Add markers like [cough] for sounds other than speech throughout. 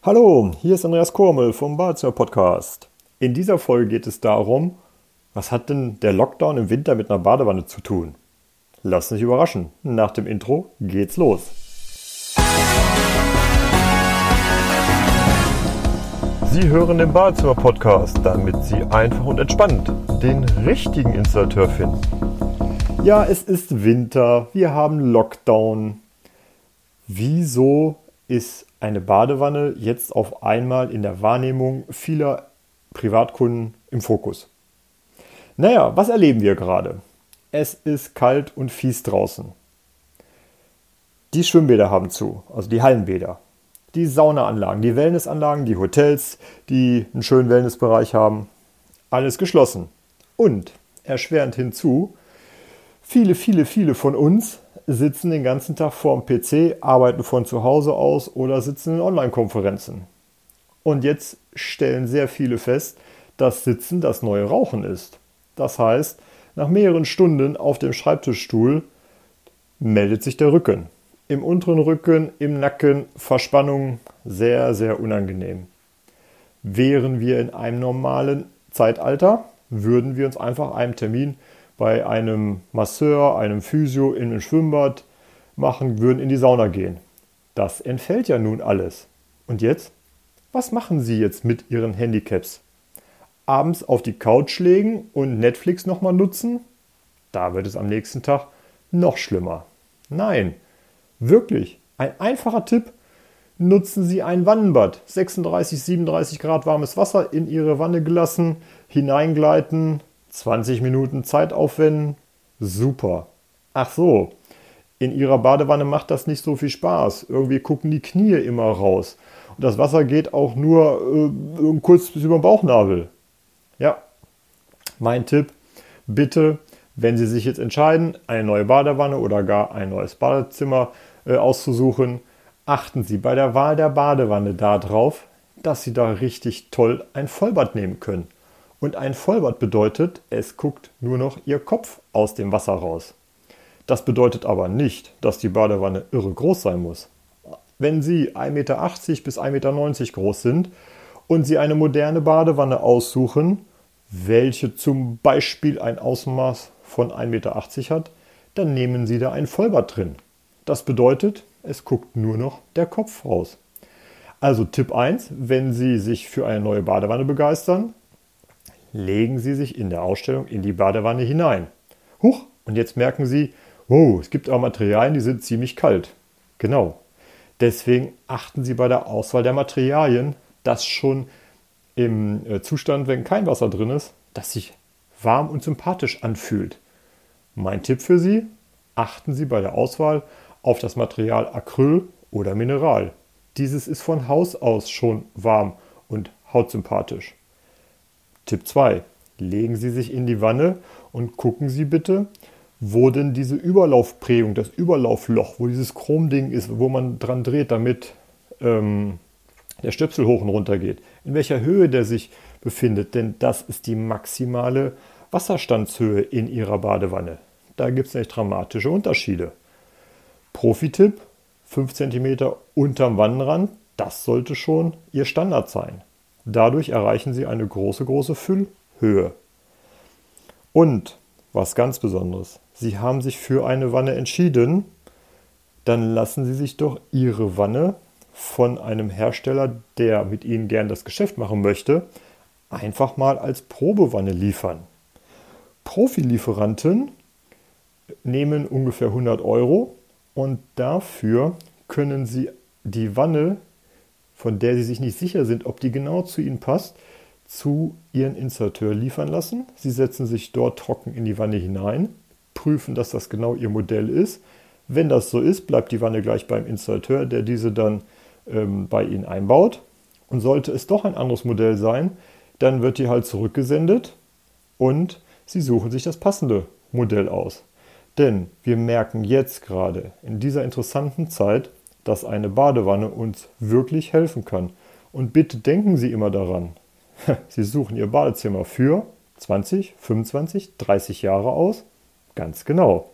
Hallo, hier ist Andreas Kormel vom Badezimmer Podcast. In dieser Folge geht es darum, was hat denn der Lockdown im Winter mit einer Badewanne zu tun? Lass dich überraschen. Nach dem Intro geht's los. Sie hören den Badezimmer Podcast, damit Sie einfach und entspannt den richtigen Installateur finden. Ja, es ist Winter, wir haben Lockdown. Wieso ist eine Badewanne jetzt auf einmal in der Wahrnehmung vieler Privatkunden im Fokus. Naja, was erleben wir gerade? Es ist kalt und fies draußen. Die Schwimmbäder haben zu, also die Hallenbäder. Die Saunaanlagen, die Wellnessanlagen, die Hotels, die einen schönen Wellnessbereich haben, alles geschlossen. Und erschwerend hinzu, viele, viele, viele von uns sitzen den ganzen Tag vorm PC, arbeiten von zu Hause aus oder sitzen in Online-Konferenzen. Und jetzt stellen sehr viele fest, dass Sitzen das neue Rauchen ist. Das heißt, nach mehreren Stunden auf dem Schreibtischstuhl meldet sich der Rücken. Im unteren Rücken, im Nacken, Verspannung, sehr, sehr unangenehm. Wären wir in einem normalen Zeitalter, würden wir uns einfach einem Termin bei einem Masseur, einem Physio in einem Schwimmbad machen, würden in die Sauna gehen. Das entfällt ja nun alles. Und jetzt? Was machen Sie jetzt mit Ihren Handicaps? Abends auf die Couch legen und Netflix nochmal nutzen? Da wird es am nächsten Tag noch schlimmer. Nein, wirklich, ein einfacher Tipp. Nutzen Sie ein Wannenbad. 36, 37 Grad warmes Wasser in Ihre Wanne gelassen, hineingleiten, 20 Minuten Zeit aufwenden? Super. Ach so, in ihrer Badewanne macht das nicht so viel Spaß. Irgendwie gucken die Knie immer raus. Und das Wasser geht auch nur äh, kurz bis über den Bauchnabel. Ja, mein Tipp, bitte, wenn Sie sich jetzt entscheiden, eine neue Badewanne oder gar ein neues Badezimmer äh, auszusuchen, achten Sie bei der Wahl der Badewanne darauf, dass Sie da richtig toll ein Vollbad nehmen können. Und ein Vollbad bedeutet, es guckt nur noch Ihr Kopf aus dem Wasser raus. Das bedeutet aber nicht, dass die Badewanne irre groß sein muss. Wenn Sie 1,80 Meter bis 1,90 Meter groß sind und Sie eine moderne Badewanne aussuchen, welche zum Beispiel ein Außenmaß von 1,80 Meter hat, dann nehmen Sie da ein Vollbad drin. Das bedeutet, es guckt nur noch der Kopf raus. Also Tipp 1, wenn Sie sich für eine neue Badewanne begeistern, legen Sie sich in der Ausstellung in die Badewanne hinein. Huch, und jetzt merken Sie, wow, es gibt auch Materialien, die sind ziemlich kalt. Genau. Deswegen achten Sie bei der Auswahl der Materialien, dass schon im äh, Zustand, wenn kein Wasser drin ist, das sich warm und sympathisch anfühlt. Mein Tipp für Sie, achten Sie bei der Auswahl auf das Material Acryl oder Mineral. Dieses ist von Haus aus schon warm und hautsympathisch. Tipp 2. Legen Sie sich in die Wanne und gucken Sie bitte, wo denn diese Überlaufprägung, das Überlaufloch, wo dieses Chromding ist, wo man dran dreht, damit ähm, der Stöpsel hoch und runter geht, in welcher Höhe der sich befindet, denn das ist die maximale Wasserstandshöhe in Ihrer Badewanne. Da gibt es nicht dramatische Unterschiede. Profi-Tipp: 5 cm unterm Wannenrand, das sollte schon Ihr Standard sein. Dadurch erreichen Sie eine große, große Füllhöhe. Und was ganz Besonderes, Sie haben sich für eine Wanne entschieden, dann lassen Sie sich doch Ihre Wanne von einem Hersteller, der mit Ihnen gern das Geschäft machen möchte, einfach mal als Probewanne liefern. Profilieferanten nehmen ungefähr 100 Euro und dafür können Sie die Wanne von der sie sich nicht sicher sind, ob die genau zu ihnen passt, zu ihren Installateur liefern lassen. Sie setzen sich dort trocken in die Wanne hinein, prüfen, dass das genau ihr Modell ist. Wenn das so ist, bleibt die Wanne gleich beim Installateur, der diese dann ähm, bei Ihnen einbaut. Und sollte es doch ein anderes Modell sein, dann wird die halt zurückgesendet und Sie suchen sich das passende Modell aus. Denn wir merken jetzt gerade in dieser interessanten Zeit, dass eine Badewanne uns wirklich helfen kann. Und bitte denken Sie immer daran, [laughs] Sie suchen Ihr Badezimmer für 20, 25, 30 Jahre aus. Ganz genau.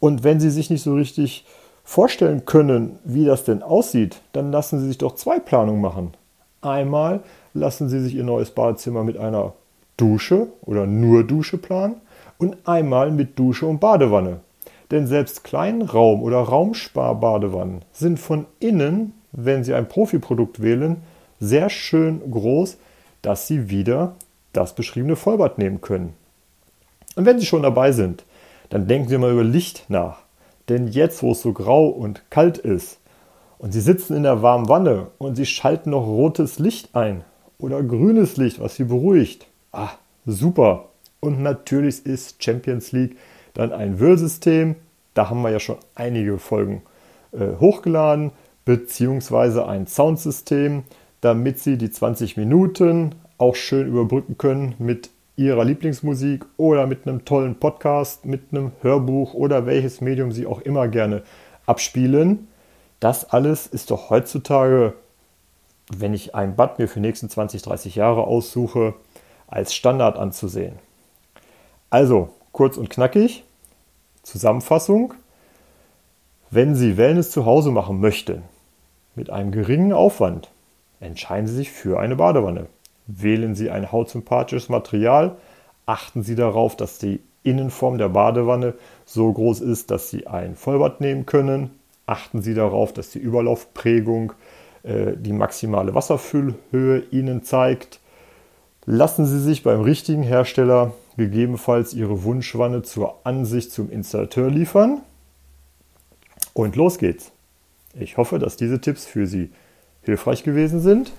Und wenn Sie sich nicht so richtig vorstellen können, wie das denn aussieht, dann lassen Sie sich doch zwei Planungen machen. Einmal lassen Sie sich Ihr neues Badezimmer mit einer Dusche oder nur Dusche planen und einmal mit Dusche und Badewanne. Denn selbst Kleinraum- oder Raumsparbadewannen sind von innen, wenn Sie ein Profiprodukt wählen, sehr schön groß, dass Sie wieder das beschriebene Vollbad nehmen können. Und wenn Sie schon dabei sind, dann denken Sie mal über Licht nach. Denn jetzt, wo es so grau und kalt ist und Sie sitzen in der warmen Wanne und Sie schalten noch rotes Licht ein oder grünes Licht, was Sie beruhigt. Ah, super. Und natürlich ist Champions League dann ein Wöhlsystem. Da haben wir ja schon einige Folgen äh, hochgeladen, beziehungsweise ein Soundsystem, damit Sie die 20 Minuten auch schön überbrücken können mit Ihrer Lieblingsmusik oder mit einem tollen Podcast, mit einem Hörbuch oder welches Medium Sie auch immer gerne abspielen. Das alles ist doch heutzutage, wenn ich ein Bad mir für die nächsten 20, 30 Jahre aussuche, als Standard anzusehen. Also, kurz und knackig, Zusammenfassung. Wenn Sie Wellness zu Hause machen möchten, mit einem geringen Aufwand, entscheiden Sie sich für eine Badewanne. Wählen Sie ein hautsympathisches Material. Achten Sie darauf, dass die Innenform der Badewanne so groß ist, dass Sie ein Vollbad nehmen können. Achten Sie darauf, dass die Überlaufprägung äh, die maximale Wasserfüllhöhe Ihnen zeigt. Lassen Sie sich beim richtigen Hersteller gegebenenfalls Ihre Wunschwanne zur Ansicht zum Installateur liefern. Und los geht's. Ich hoffe, dass diese Tipps für Sie hilfreich gewesen sind.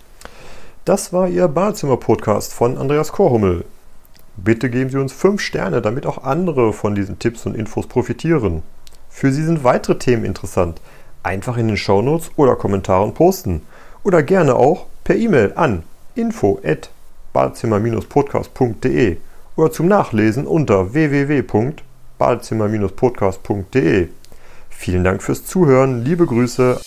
Das war Ihr Badezimmer-Podcast von Andreas Korhummel. Bitte geben Sie uns 5 Sterne, damit auch andere von diesen Tipps und Infos profitieren. Für Sie sind weitere Themen interessant. Einfach in den Shownotes oder Kommentaren posten. Oder gerne auch per E-Mail an info@badezimmer-podcast.de oder zum Nachlesen unter www.badezimmer-podcast.de. Vielen Dank fürs Zuhören, liebe Grüße.